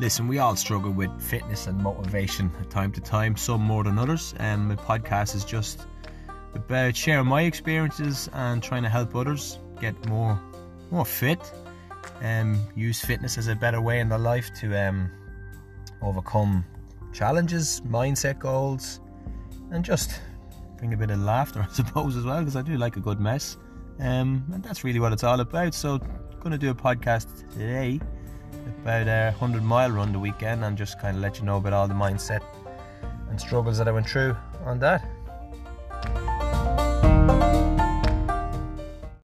Listen, we all struggle with fitness and motivation at time to time, some more than others. And um, my podcast is just about sharing my experiences and trying to help others get more more fit and um, use fitness as a better way in their life to um, overcome challenges, mindset goals, and just bring a bit of laughter, I suppose, as well, because I do like a good mess. Um, and that's really what it's all about. So, going to do a podcast today about a 100 mile run the weekend and just kind of let you know about all the mindset and struggles that I went through on that.